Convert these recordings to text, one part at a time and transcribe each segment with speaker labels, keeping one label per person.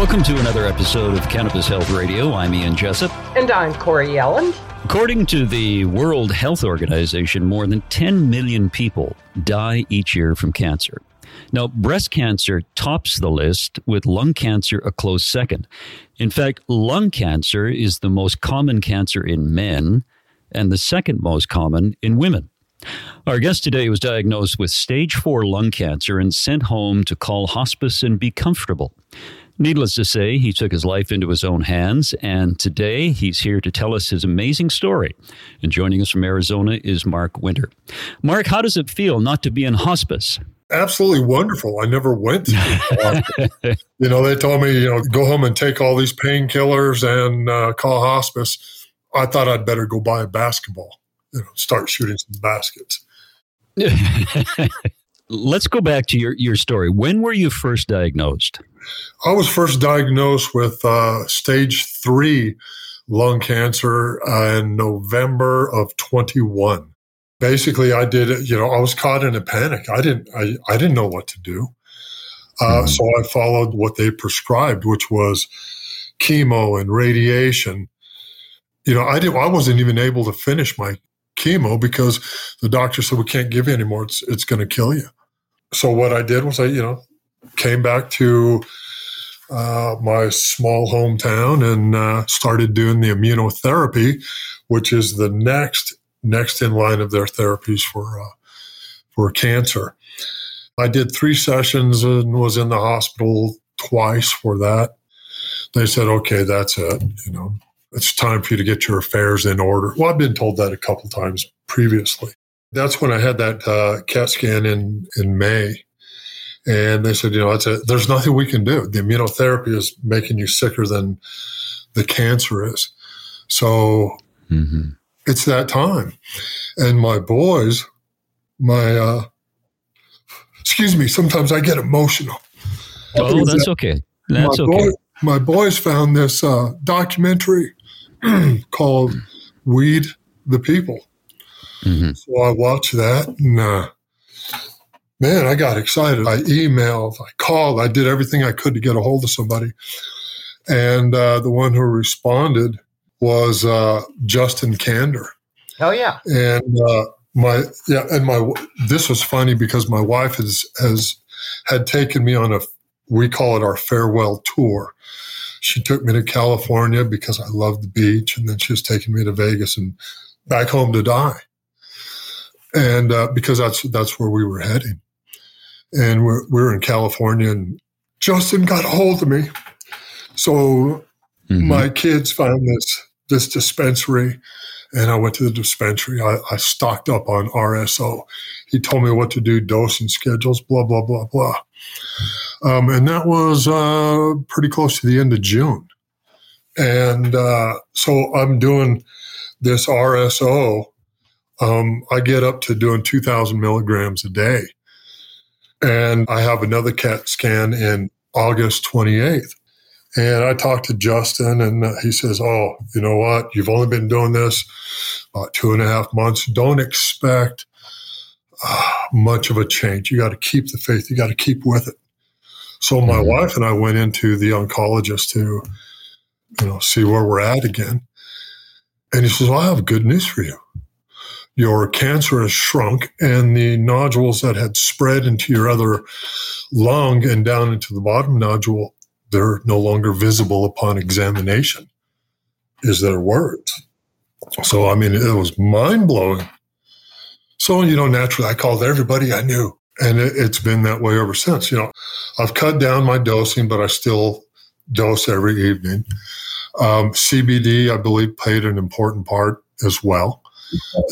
Speaker 1: Welcome to another episode of Cannabis Health Radio. I'm Ian Jessop.
Speaker 2: And I'm Corey Yelland.
Speaker 1: According to the World Health Organization, more than 10 million people die each year from cancer. Now, breast cancer tops the list, with lung cancer a close second. In fact, lung cancer is the most common cancer in men and the second most common in women. Our guest today was diagnosed with stage four lung cancer and sent home to call hospice and be comfortable. Needless to say, he took his life into his own hands, and today he's here to tell us his amazing story. And joining us from Arizona is Mark Winter. Mark, how does it feel not to be in hospice?
Speaker 3: Absolutely wonderful. I never went you know, they told me, you know, go home and take all these painkillers and uh, call hospice. I thought I'd better go buy a basketball, you know, start shooting some baskets.
Speaker 1: Let's go back to your, your story. When were you first diagnosed?
Speaker 3: I was first diagnosed with uh, stage three lung cancer uh, in November of 21. Basically, I did it, you know, I was caught in a panic. I didn't, I, I didn't know what to do. Uh, mm-hmm. So I followed what they prescribed, which was chemo and radiation. You know, I didn't, I wasn't even able to finish my chemo because the doctor said, we can't give you anymore. It's, it's going to kill you. So what I did was I, you know, came back to uh, my small hometown and uh, started doing the immunotherapy, which is the next next in line of their therapies for uh, for cancer. I did three sessions and was in the hospital twice for that. They said, "Okay, that's it. You know, it's time for you to get your affairs in order." Well, I've been told that a couple times previously. That's when I had that uh, CAT scan in in May and they said, you know, a, there's nothing we can do. The immunotherapy is making you sicker than the cancer is. So mm-hmm. it's that time. And my boys, my, uh, excuse me, sometimes I get emotional.
Speaker 1: Oh, that's that, okay. That's my okay. Boy,
Speaker 3: my boys found this uh, documentary called Weed the People. Mm-hmm. So I watched that and uh, man, I got excited. I emailed, I called, I did everything I could to get a hold of somebody. And uh, the one who responded was uh, Justin Kander.
Speaker 2: Oh yeah.
Speaker 3: And uh, my yeah, and my this was funny because my wife has has had taken me on a we call it our farewell tour. She took me to California because I love the beach, and then she was taking me to Vegas and back home to die. And uh, because that's that's where we were heading and we're, we're in California, and Justin got a hold of me. So mm-hmm. my kids found this this dispensary, and I went to the dispensary. I, I, stocked up on RSO. He told me what to do, dosing schedules, blah blah blah blah. Um, and that was uh, pretty close to the end of June. And uh, so I'm doing this RSO. Um, I get up to doing 2,000 milligrams a day. And I have another CAT scan in August 28th. And I talked to Justin, and he says, Oh, you know what? You've only been doing this about two and a half months. Don't expect uh, much of a change. You got to keep the faith, you got to keep with it. So my mm-hmm. wife and I went into the oncologist to, you know, see where we're at again. And he says, well, I have good news for you your cancer has shrunk and the nodules that had spread into your other lung and down into the bottom nodule, they're no longer visible upon examination, is their words. So, I mean, it was mind blowing. So, you know, naturally, I called everybody I knew. And it, has been that way ever since. You know, I've cut down my dosing, but I still dose every evening. Um, CBD, I believe, played an important part as well.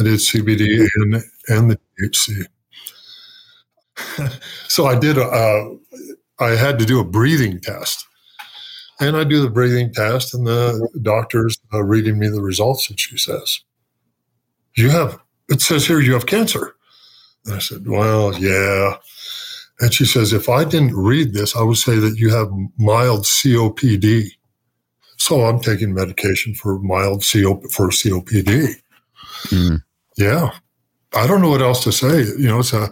Speaker 3: I did CBD and and the THC. so I did a, uh, I had to do a breathing test. And I do the breathing test, and the doctor's uh, reading me the results, and she says, You have, it says here you have cancer. And I said, Well, yeah. And she says, If I didn't read this, I would say that you have mild COPD. So I'm taking medication for mild for COPD. Mm. Yeah. I don't know what else to say. You know, it's a,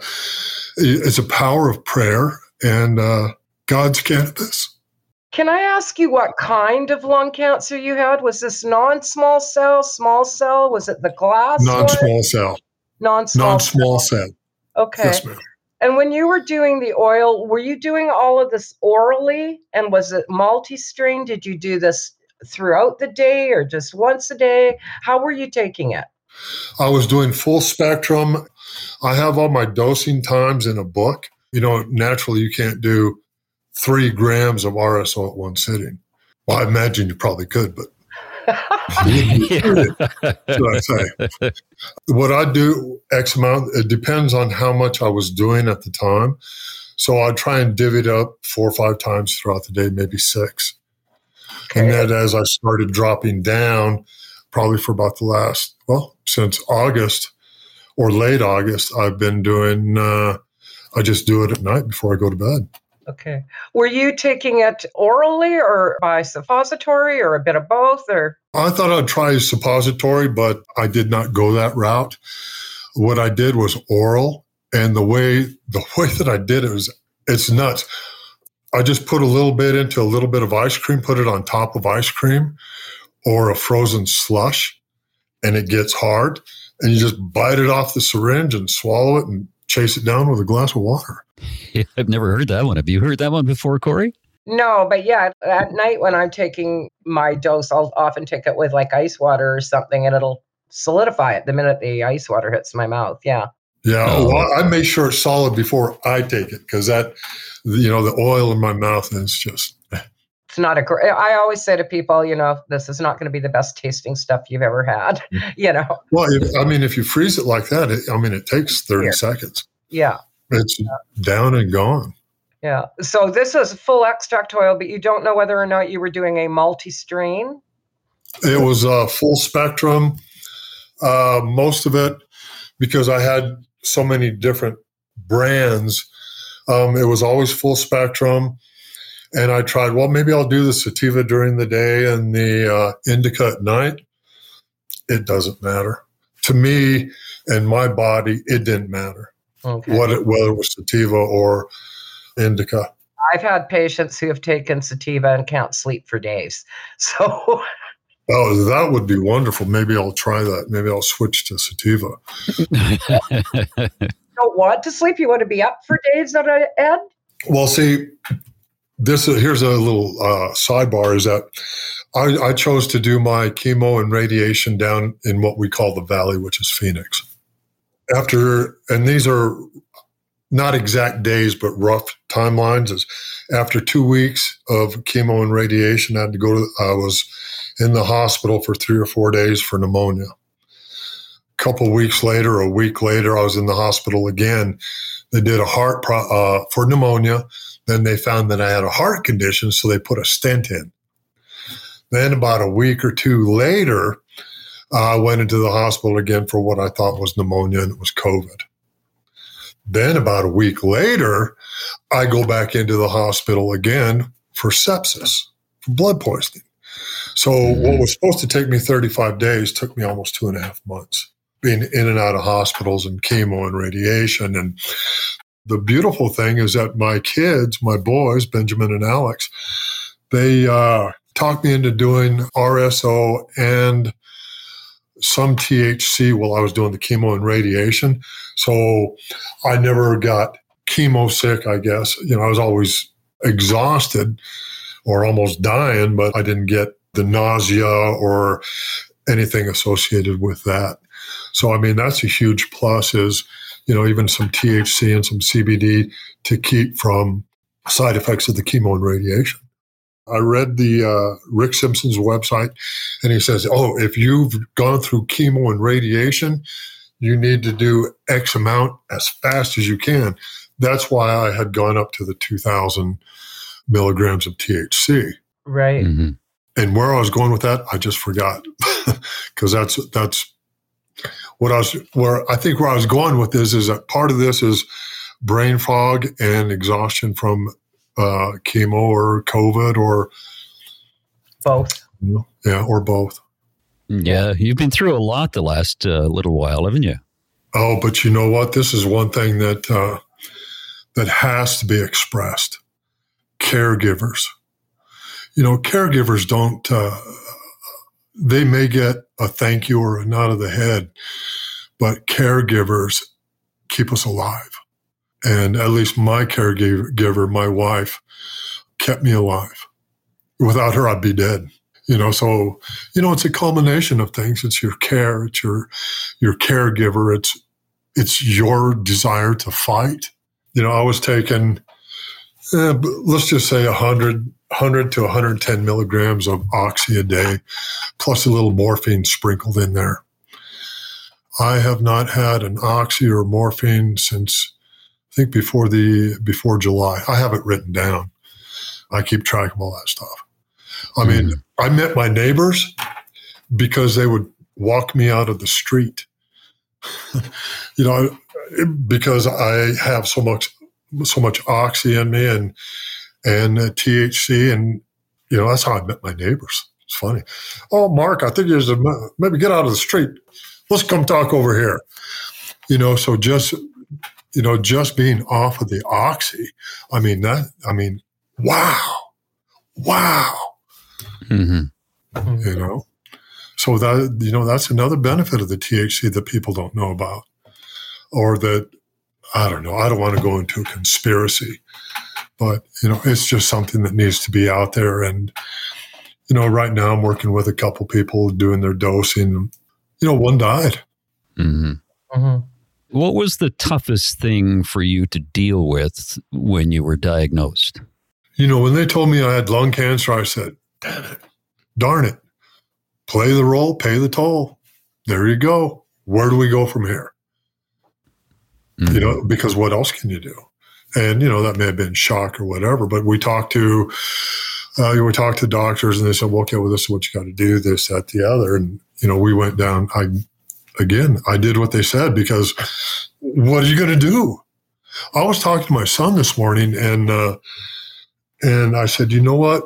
Speaker 3: it's a power of prayer and uh, God's cannabis.
Speaker 2: Can I ask you what kind of lung cancer you had? Was this non-small cell, small cell? Was it the glass?
Speaker 3: Non-small cell.
Speaker 2: Non-small.
Speaker 3: Non-small cell. cell.
Speaker 2: Okay. Yes, ma'am. And when you were doing the oil, were you doing all of this orally? And was it multi-strain? Did you do this throughout the day or just once a day? How were you taking it?
Speaker 3: I was doing full spectrum. I have all my dosing times in a book. You know, naturally, you can't do three grams of RSO at one sitting. Well, I imagine you probably could, but I say? What I do X amount, it depends on how much I was doing at the time. So I'd try and divvy it up four or five times throughout the day, maybe six. Okay. And then as I started dropping down, probably for about the last, well, since August or late August, I've been doing, uh, I just do it at night before I go to bed.
Speaker 2: Okay. Were you taking it orally or by suppository or a bit of both or
Speaker 3: I thought I'd try suppository, but I did not go that route. What I did was oral and the way the way that I did it was it's nuts. I just put a little bit into a little bit of ice cream, put it on top of ice cream or a frozen slush and it gets hard and you just bite it off the syringe and swallow it and chase it down with a glass of water.
Speaker 1: I've never heard that one. Have you heard that one before, Corey?
Speaker 2: No, but yeah, at night when I'm taking my dose, I'll often take it with like ice water or something, and it'll solidify it the minute the ice water hits my mouth. Yeah.
Speaker 3: Yeah. Oh. Well, I make sure it's solid before I take it because that, you know, the oil in my mouth is just.
Speaker 2: It's not a great. I always say to people, you know, this is not going to be the best tasting stuff you've ever had. you know.
Speaker 3: Well, if, I mean, if you freeze it like that, it, I mean, it takes thirty yeah. seconds.
Speaker 2: Yeah.
Speaker 3: It's yeah. down and gone.
Speaker 2: Yeah. So this is full extract oil, but you don't know whether or not you were doing a multi strain?
Speaker 3: It was a full spectrum. Uh, most of it, because I had so many different brands, um, it was always full spectrum. And I tried, well, maybe I'll do the sativa during the day and the uh, indica at night. It doesn't matter. To me and my body, it didn't matter okay. what it, whether it was sativa or indica.
Speaker 2: I've had patients who have taken sativa and can't sleep for days. So.
Speaker 3: Oh, that would be wonderful. Maybe I'll try that. Maybe I'll switch to sativa.
Speaker 2: don't want to sleep. You want to be up for days on end.
Speaker 3: Well, see, this here's a little uh, sidebar. Is that I, I chose to do my chemo and radiation down in what we call the valley, which is Phoenix. After, and these are not exact days, but rough timelines. Is after two weeks of chemo and radiation, I had to go to. I was in the hospital for three or four days for pneumonia. A couple weeks later, a week later, I was in the hospital again. They did a heart pro, uh, for pneumonia. Then they found that I had a heart condition, so they put a stent in. Then about a week or two later, I went into the hospital again for what I thought was pneumonia, and it was COVID. Then, about a week later, I go back into the hospital again for sepsis, for blood poisoning. So, mm-hmm. what was supposed to take me 35 days took me almost two and a half months being in and out of hospitals and chemo and radiation. And the beautiful thing is that my kids, my boys, Benjamin and Alex, they uh, talked me into doing RSO and some THC while I was doing the chemo and radiation. So I never got chemo sick, I guess. You know, I was always exhausted or almost dying, but I didn't get the nausea or anything associated with that. So, I mean, that's a huge plus is, you know, even some THC and some CBD to keep from side effects of the chemo and radiation. I read the uh, Rick Simpson's website, and he says, "Oh, if you've gone through chemo and radiation, you need to do X amount as fast as you can." That's why I had gone up to the 2,000 milligrams of THC.
Speaker 2: Right.
Speaker 1: Mm-hmm.
Speaker 3: And where I was going with that, I just forgot because that's that's what I was where I think where I was going with this is that part of this is brain fog and exhaustion from uh, chemo or COVID or
Speaker 2: Both.
Speaker 3: yeah or both.
Speaker 1: Yeah, you've been through a lot the last uh, little while, haven't you?
Speaker 3: Oh, but you know what? This is one thing that uh, that has to be expressed. Caregivers, you know, caregivers don't. Uh, they may get a thank you or a nod of the head, but caregivers keep us alive. And at least my caregiver, my wife, kept me alive. Without her, I'd be dead. You know, so you know, it's a culmination of things. It's your care, it's your your caregiver, it's it's your desire to fight. You know, I was taking, eh, let's just say 100, 100 to 110 milligrams of oxy a day, plus a little morphine sprinkled in there. I have not had an oxy or morphine since I think before the before July. I have it written down. I keep track of all that stuff. I mean, mm. I met my neighbors because they would walk me out of the street. you know, because I have so much so much oxy in me and and uh, THC, and you know that's how I met my neighbors. It's funny. Oh, Mark, I think there's a maybe get out of the street. Let's come talk over here. You know, so just you know, just being off of the oxy. I mean that. I mean, wow, wow.
Speaker 1: Mm-hmm.
Speaker 3: You know, so that you know that's another benefit of the THC that people don't know about, or that I don't know. I don't want to go into a conspiracy, but you know, it's just something that needs to be out there. And you know, right now I'm working with a couple people doing their dosing. You know, one died.
Speaker 1: Mm-hmm. Mm-hmm. What was the toughest thing for you to deal with when you were diagnosed?
Speaker 3: You know, when they told me I had lung cancer, I said, damn it, darn it, play the role, pay the toll. There you go. Where do we go from here? Mm-hmm. You know, because what else can you do? And, you know, that may have been shock or whatever, but we talked to, uh, we talked to doctors and they said, well, okay, well, this is what you got to do, this, that, the other. And, you know, we went down, I, again, I did what they said because what are you going to do? I was talking to my son this morning and, uh, and I said, you know what?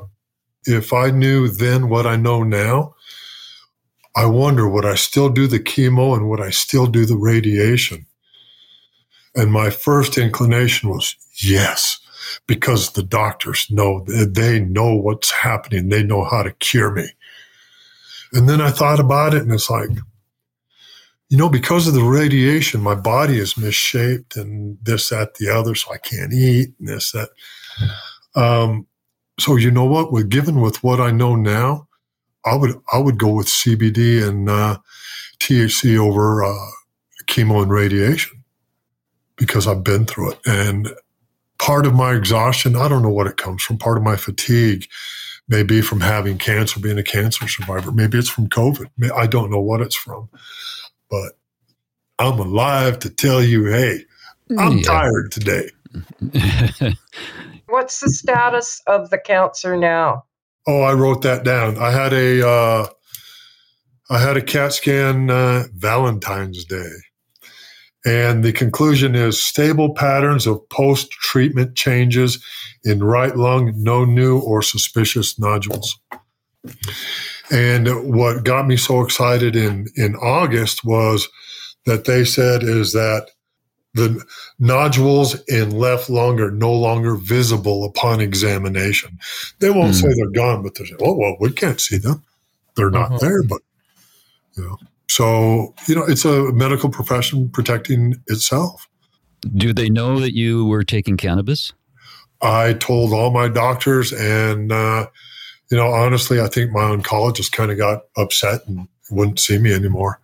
Speaker 3: If I knew then what I know now, I wonder would I still do the chemo and would I still do the radiation? And my first inclination was yes, because the doctors know, they know what's happening. They know how to cure me. And then I thought about it and it's like, you know, because of the radiation, my body is misshaped and this, that, the other, so I can't eat and this, that. Um, so you know what? With given with what I know now, I would I would go with CBD and uh, THC over uh, chemo and radiation because I've been through it. And part of my exhaustion, I don't know what it comes from. Part of my fatigue may be from having cancer, being a cancer survivor. Maybe it's from COVID. I don't know what it's from, but I'm alive to tell you, hey, I'm yeah. tired today.
Speaker 2: What's the status of the cancer now?
Speaker 3: Oh, I wrote that down. I had a uh, I had a CAT scan uh, Valentine's Day. And the conclusion is stable patterns of post treatment changes in right lung, no new or suspicious nodules. And what got me so excited in, in August was that they said is that the nodules in left lung are no longer visible upon examination. They won't mm. say they're gone, but they say, oh, well, we can't see them. They're not uh-huh. there, but, you know. So, you know, it's a medical profession protecting itself.
Speaker 1: Do they know that you were taking cannabis?
Speaker 3: I told all my doctors, and, uh, you know, honestly, I think my oncologist kind of got upset and wouldn't see me anymore.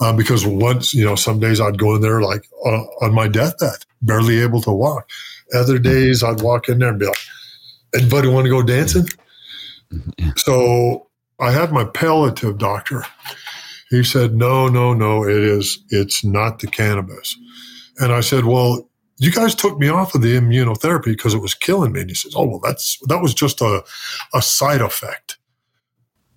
Speaker 3: Um, because once, you know, some days I'd go in there like uh, on my deathbed, barely able to walk. Other days I'd walk in there and be like, anybody want to go dancing? So I had my palliative doctor he said, no, no, no, it is, it's not the cannabis. And I said, well, you guys took me off of the immunotherapy because it was killing me. And he says, oh, well, that's, that was just a, a side effect.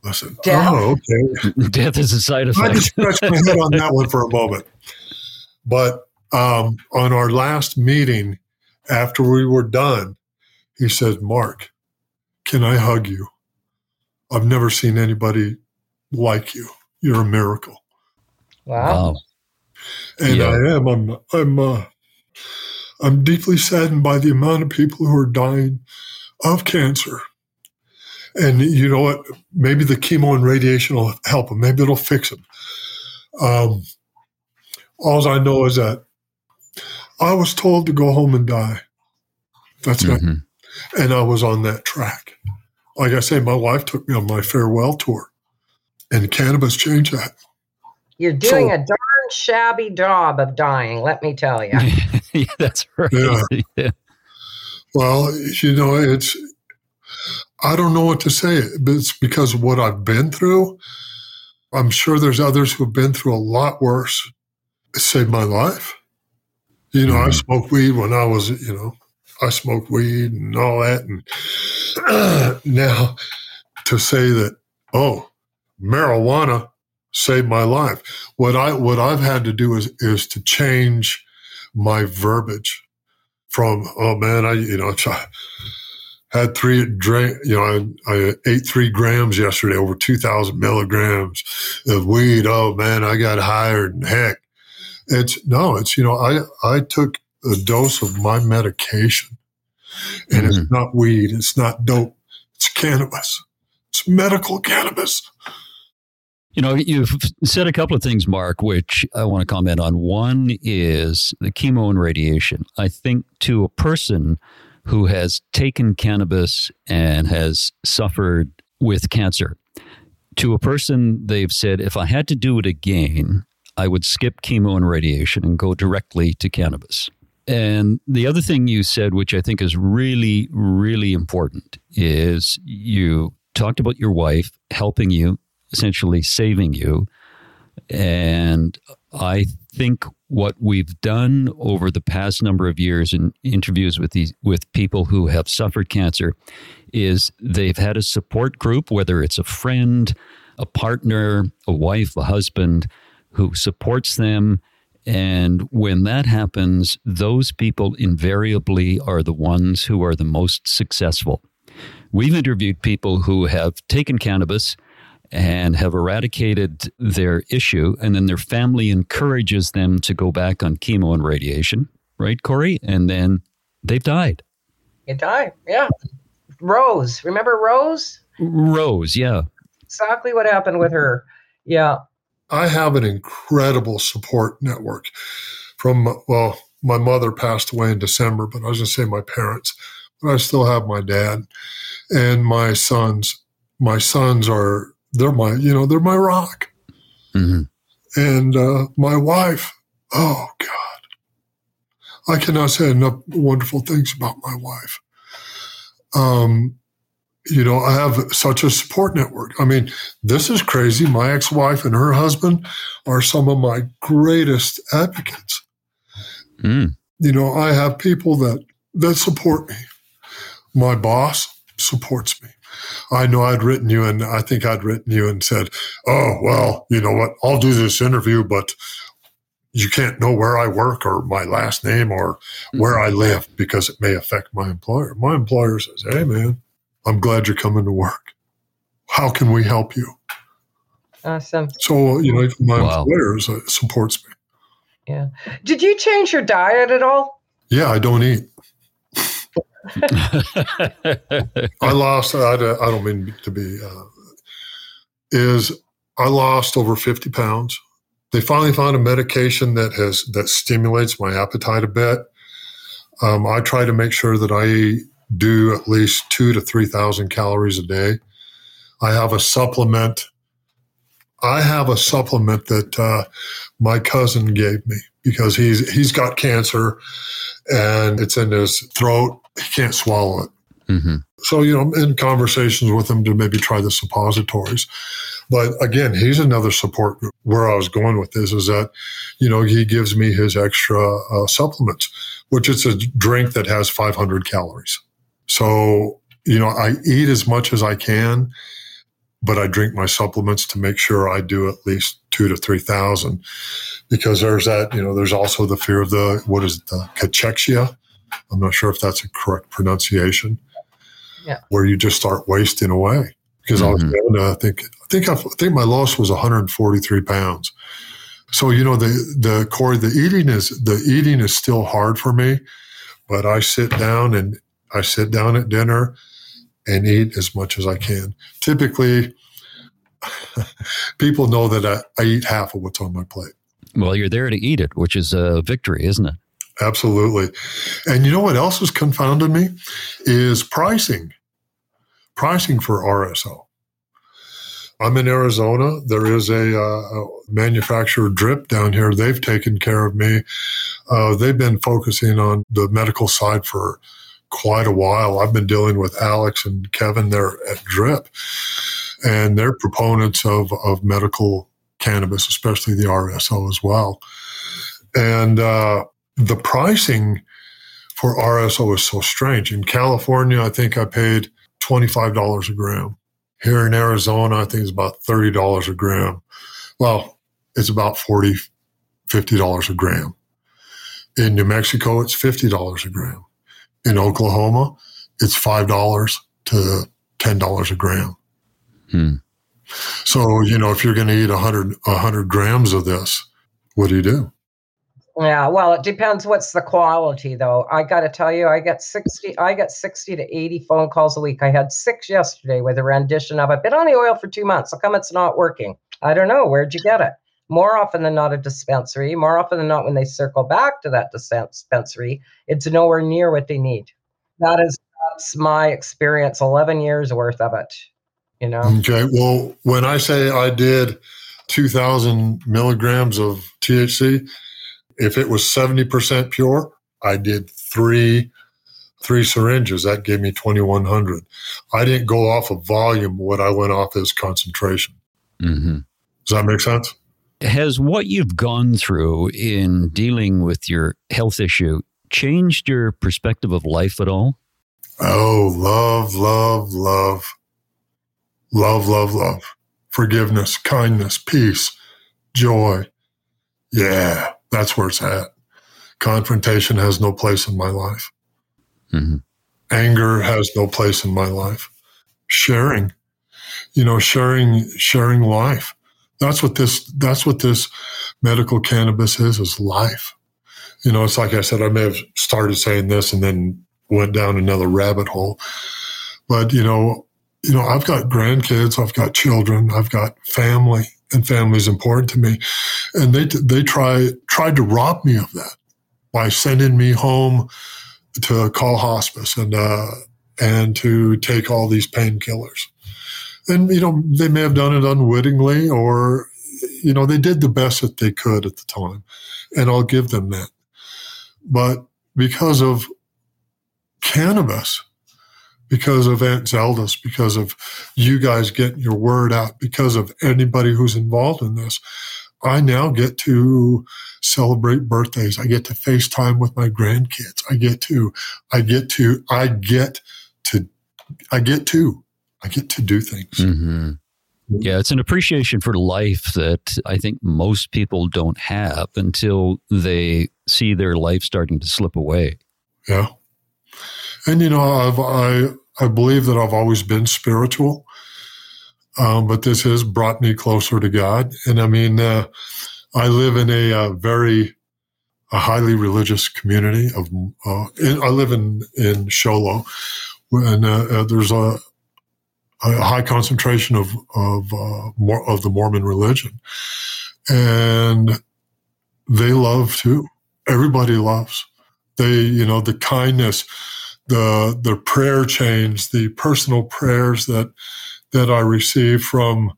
Speaker 3: I said, Death. oh, okay.
Speaker 1: Death is a side effect.
Speaker 3: I just scratched my head on that one for a moment. But um, on our last meeting, after we were done, he said, Mark, can I hug you? I've never seen anybody like you. You're a miracle.
Speaker 2: Wow. wow.
Speaker 3: And yeah. I am. I'm. I'm. Uh, I'm deeply saddened by the amount of people who are dying of cancer. And you know what? Maybe the chemo and radiation will help them. Maybe it'll fix them. Um, all I know is that I was told to go home and die. That's mm-hmm. it. And I was on that track. Like I say, my wife took me on my farewell tour, and cannabis changed that.
Speaker 2: You're doing so, a darn shabby job of dying, let me tell you.
Speaker 1: yeah, that's right. Yeah. yeah.
Speaker 3: Well, you know, it's, I don't know what to say, but it's because of what I've been through. I'm sure there's others who've been through a lot worse. It saved my life. You know, mm-hmm. I smoked weed when I was, you know, I smoked weed and all that. And uh, now to say that, oh, marijuana saved my life. What I what I've had to do is is to change my verbiage from oh man, I you know I had three drink you know I, I ate three grams yesterday over two thousand milligrams of weed. Oh man, I got higher than heck. It's no, it's you know I I took a dose of my medication, and mm-hmm. it's not weed, it's not dope, it's cannabis, it's medical cannabis.
Speaker 1: You know, you've said a couple of things, Mark, which I want to comment on. One is the chemo and radiation. I think to a person who has taken cannabis and has suffered with cancer, to a person, they've said, if I had to do it again, I would skip chemo and radiation and go directly to cannabis. And the other thing you said, which I think is really, really important, is you talked about your wife helping you essentially saving you. And I think what we've done over the past number of years in interviews with these with people who have suffered cancer is they've had a support group, whether it's a friend, a partner, a wife, a husband, who supports them. And when that happens, those people invariably are the ones who are the most successful. We've interviewed people who have taken cannabis and have eradicated their issue, and then their family encourages them to go back on chemo and radiation, right, Corey? And then they've died.
Speaker 2: They died, yeah. Rose, remember Rose?
Speaker 1: Rose, yeah.
Speaker 2: Exactly what happened with her. Yeah.
Speaker 3: I have an incredible support network from, well, my mother passed away in December, but I was going to say my parents, but I still have my dad and my sons. My sons are they're my, you know, they're my rock. Mm-hmm. And uh, my wife, oh God, I cannot say enough wonderful things about my wife. Um, you know, I have such a support network. I mean, this is crazy. My ex wife and her husband are some of my greatest advocates. Mm. You know, I have people that that support me. My boss supports me. I know I'd written you and I think I'd written you and said, Oh, well, you know what? I'll do this interview, but you can't know where I work or my last name or where I live because it may affect my employer. My employer says, Hey, man, I'm glad you're coming to work. How can we help you?
Speaker 2: Awesome.
Speaker 3: So, you know, my wow. employer uh, supports me.
Speaker 2: Yeah. Did you change your diet at all?
Speaker 3: Yeah, I don't eat. I lost. I, don't mean to be. Uh, is I lost over fifty pounds. They finally found a medication that has that stimulates my appetite a bit. Um, I try to make sure that I do at least two to three thousand calories a day. I have a supplement. I have a supplement that uh, my cousin gave me because he's he's got cancer and it's in his throat. He can't swallow it.
Speaker 1: Mm-hmm.
Speaker 3: So, you know, in conversations with him to maybe try the suppositories. But again, he's another support group. Where I was going with this is that, you know, he gives me his extra uh, supplements, which is a drink that has 500 calories. So, you know, I eat as much as I can, but I drink my supplements to make sure I do at least two to 3,000 because there's that, you know, there's also the fear of the, what is it, the cachexia? I'm not sure if that's a correct pronunciation
Speaker 2: yeah.
Speaker 3: where you just start wasting away. Because I was
Speaker 1: Mhm.
Speaker 3: down to, I think, I think, I, I think my loss was 143 pounds. So you know the the Corey, the eating is the eating is still hard for me, but I sit down and I sit down at dinner and eat as much as I can. Typically, people know that I, I eat half of what's on my plate.
Speaker 1: Well, you're there to eat it, which is a victory, isn't it?
Speaker 3: Absolutely. And you know what else has confounded me is pricing. Pricing for RSO. I'm in Arizona. There is a, uh, manufacturer drip down here. They've taken care of me. Uh, they've been focusing on the medical side for quite a while. I've been dealing with Alex and Kevin there at Drip, and they're proponents of, of medical cannabis, especially the RSO as well. And uh, the pricing for RSO is so strange. In California, I think I paid $25 a gram. Here in Arizona, I think it's about $30 a gram. Well, it's about $40, $50 a gram. In New Mexico, it's $50 a gram. In Oklahoma, it's $5 to $10 a gram.
Speaker 1: Hmm.
Speaker 3: So, you know, if you're going to eat 100, 100 grams of this, what do you do?
Speaker 2: Yeah, well, it depends what's the quality though. I got to tell you, I get 60 I get 60 to 80 phone calls a week. I had 6 yesterday with a rendition of I've been on the oil for 2 months. How come it's not working? I don't know. Where'd you get it? More often than not a dispensary, more often than not when they circle back to that dispensary, it's nowhere near what they need. That is that's my experience, 11 years worth of it, you know.
Speaker 3: Okay. Well, when I say I did 2000 milligrams of THC, if it was 70% pure, I did three three syringes. That gave me 2100. I didn't go off of volume. What I went off is concentration.
Speaker 1: hmm
Speaker 3: Does that make sense?
Speaker 1: Has what you've gone through in dealing with your health issue changed your perspective of life at all?
Speaker 3: Oh, love, love, love, love, love, love, forgiveness, kindness, peace, joy. Yeah, that's where it's at. Confrontation has no place in my life.
Speaker 1: hmm
Speaker 3: Anger has no place in my life. Sharing, you know, sharing, sharing life. That's what this, that's what this medical cannabis is, is life. You know, it's like I said, I may have started saying this and then went down another rabbit hole. But, you know, you know, I've got grandkids, I've got children, I've got family, and family is important to me. And they they try tried to rob me of that by sending me home to call hospice and uh, and to take all these painkillers. And you know, they may have done it unwittingly, or you know, they did the best that they could at the time, and I'll give them that. But because of cannabis, because of Aunt Zelda's, because of you guys getting your word out, because of anybody who's involved in this, I now get to celebrate birthdays. I get to FaceTime with my grandkids. I get to, I get to, I get to, I get to, I get to do things.
Speaker 1: hmm Yeah, it's an appreciation for life that I think most people don't have until they see their life starting to slip away.
Speaker 3: Yeah. And you know, I've, I I believe that I've always been spiritual, um, but this has brought me closer to God. And I mean, uh, I live in a, uh very a highly religious community of. Uh, in, I live in in Show Low, and uh, uh, there's a, a high concentration of of more of the Mormon religion, and they love too. Everybody loves. They, you know, the kindness, the the prayer chains, the personal prayers that that I receive from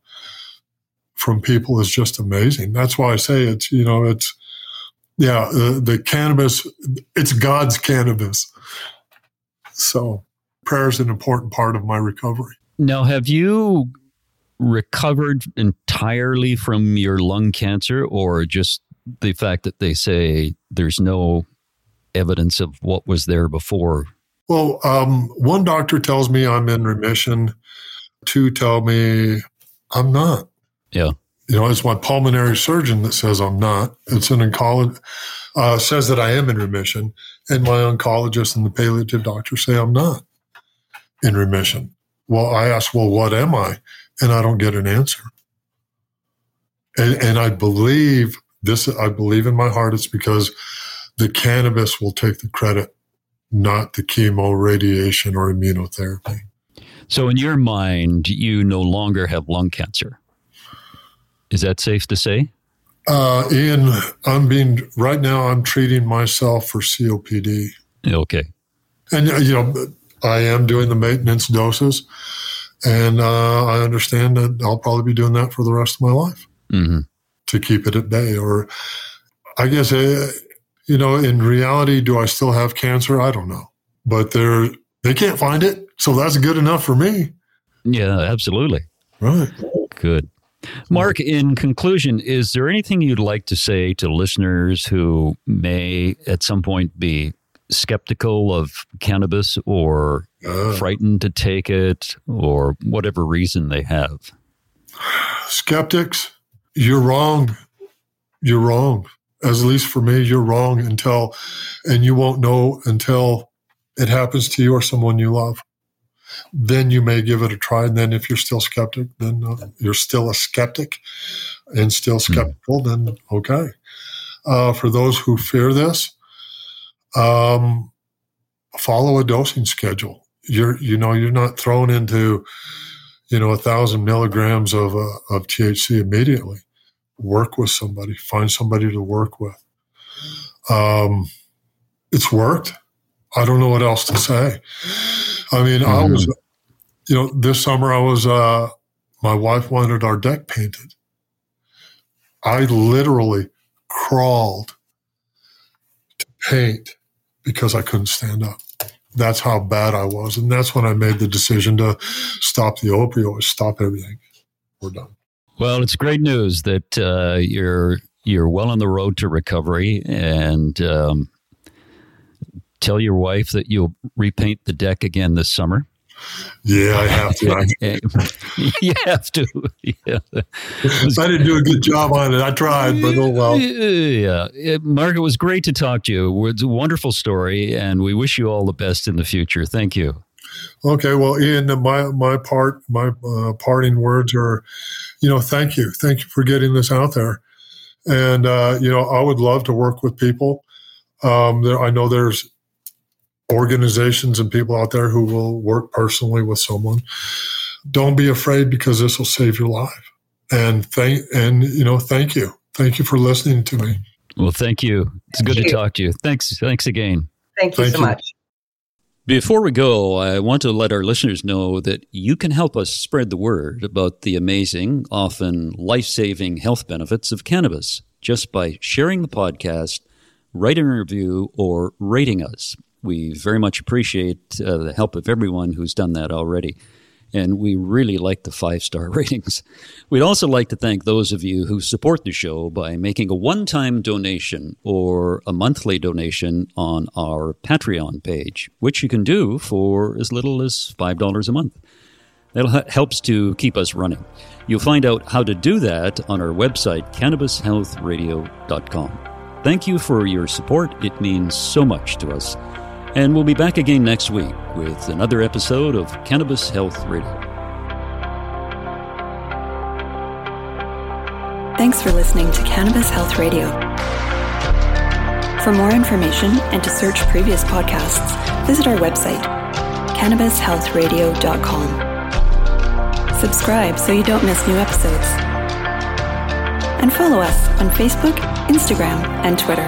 Speaker 3: from people is just amazing. That's why I say it's, you know, it's yeah, the, the cannabis, it's God's cannabis. So prayer is an important part of my recovery.
Speaker 1: Now, have you recovered entirely from your lung cancer or just the fact that they say there's no evidence of what was there before?
Speaker 3: Well, um, one doctor tells me I'm in remission. Two tell me I'm not.
Speaker 1: Yeah.
Speaker 3: You know, it's my pulmonary surgeon that says I'm not. It's an oncologist uh, says that I am in remission, and my oncologist and the palliative doctor say I'm not in remission. Well, I ask, well, what am I? And I don't get an answer. And, and I believe this, I believe in my heart it's because the cannabis will take the credit, not the chemo, radiation, or immunotherapy.
Speaker 1: So, in your mind, you no longer have lung cancer. Is that safe to say?
Speaker 3: Uh, Ian, I'm being right now. I'm treating myself for COPD.
Speaker 1: Okay.
Speaker 3: And uh, you know, I am doing the maintenance doses, and uh, I understand that I'll probably be doing that for the rest of my life
Speaker 1: mm-hmm.
Speaker 3: to keep it at bay. Or, I guess, uh, you know, in reality, do I still have cancer? I don't know, but they're they can't find it, so that's good enough for me.
Speaker 1: Yeah, absolutely.
Speaker 3: Right.
Speaker 1: Good. Mark, in conclusion, is there anything you'd like to say to listeners who may at some point be skeptical of cannabis or uh, frightened to take it or whatever reason they have?
Speaker 3: Skeptics, you're wrong. You're wrong. As at least for me, you're wrong until, and you won't know until it happens to you or someone you love then you may give it a try. And then if you're still skeptic, then uh, you're still a skeptic and still hmm. skeptical, mm. then okay. Uh, for those who fear this, um, follow a dosing schedule. You're, you know, you're not thrown into, you know, a thousand milligrams of, uh, of THC immediately. Work with somebody, find somebody to work with. Um, it's worked. I don't know what else to say. I mean, mm-hmm. I was, you know, this summer I was, uh, my wife wanted our deck painted. I literally crawled to paint because I couldn't stand up. That's how bad I was. And that's when I made the decision to stop the opioids, stop everything. We're done.
Speaker 1: Well, it's great news that uh, you're you're well on the road to recovery, and um, tell your wife that you'll repaint the deck again this summer?
Speaker 3: Yeah, I have to.
Speaker 1: you have to. Yeah.
Speaker 3: I didn't do a good job on it. I tried, but oh well.
Speaker 1: Yeah. Mark, it was great to talk to you. It's a wonderful story, and we wish you all the best in the future. Thank you.
Speaker 3: Okay. Well, Ian, my, my part, my uh, parting words are, you know, thank you. Thank you for getting this out there. And, uh, you know, I would love to work with people. Um, there, I know there's organizations and people out there who will work personally with someone. Don't be afraid because this will save your life. And thank and you know, thank you. Thank you for listening to me.
Speaker 1: Well, thank you. It's thank good you. to talk to you. Thanks. Thanks again.
Speaker 2: Thank you thank so you. much.
Speaker 1: Before we go, I want to let our listeners know that you can help us spread the word about the amazing, often life saving health benefits of cannabis just by sharing the podcast, writing a review, or rating us. We very much appreciate uh, the help of everyone who's done that already. And we really like the five star ratings. We'd also like to thank those of you who support the show by making a one time donation or a monthly donation on our Patreon page, which you can do for as little as $5 a month. That helps to keep us running. You'll find out how to do that on our website, cannabishealthradio.com. Thank you for your support. It means so much to us. And we'll be back again next week with another episode of Cannabis Health Radio.
Speaker 4: Thanks for listening to Cannabis Health Radio. For more information and to search previous podcasts, visit our website, cannabishealthradio.com. Subscribe so you don't miss new episodes. And follow us on Facebook, Instagram, and Twitter.